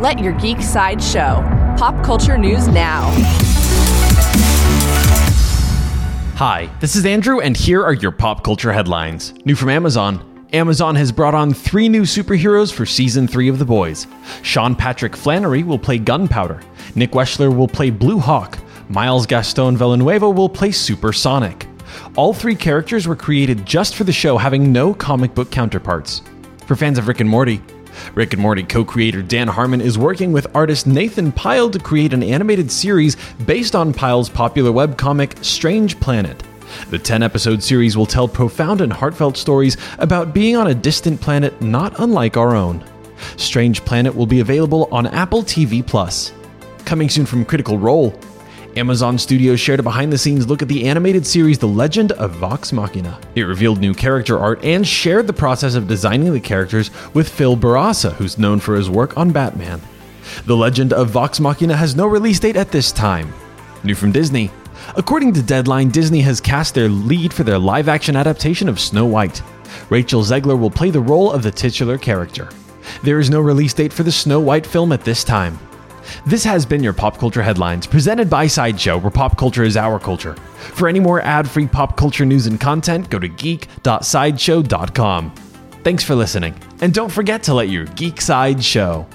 Let your geek side show. Pop culture news now. Hi, this is Andrew, and here are your pop culture headlines. New from Amazon. Amazon has brought on three new superheroes for season three of The Boys. Sean Patrick Flanery will play Gunpowder. Nick Wechsler will play Blue Hawk. Miles Gaston Villanueva will play Supersonic. All three characters were created just for the show, having no comic book counterparts. For fans of Rick and Morty, Rick and Morty co creator Dan Harmon is working with artist Nathan Pyle to create an animated series based on Pyle's popular webcomic Strange Planet. The 10 episode series will tell profound and heartfelt stories about being on a distant planet not unlike our own. Strange Planet will be available on Apple TV Plus. Coming soon from Critical Role, Amazon Studios shared a behind the scenes look at the animated series The Legend of Vox Machina. It revealed new character art and shared the process of designing the characters with Phil Bourassa, who's known for his work on Batman. The Legend of Vox Machina has no release date at this time. New from Disney. According to Deadline, Disney has cast their lead for their live action adaptation of Snow White. Rachel Zegler will play the role of the titular character. There is no release date for the Snow White film at this time. This has been your Pop Culture Headlines, presented by Sideshow, where pop culture is our culture. For any more ad free pop culture news and content, go to geek.sideshow.com. Thanks for listening, and don't forget to let your geek side show.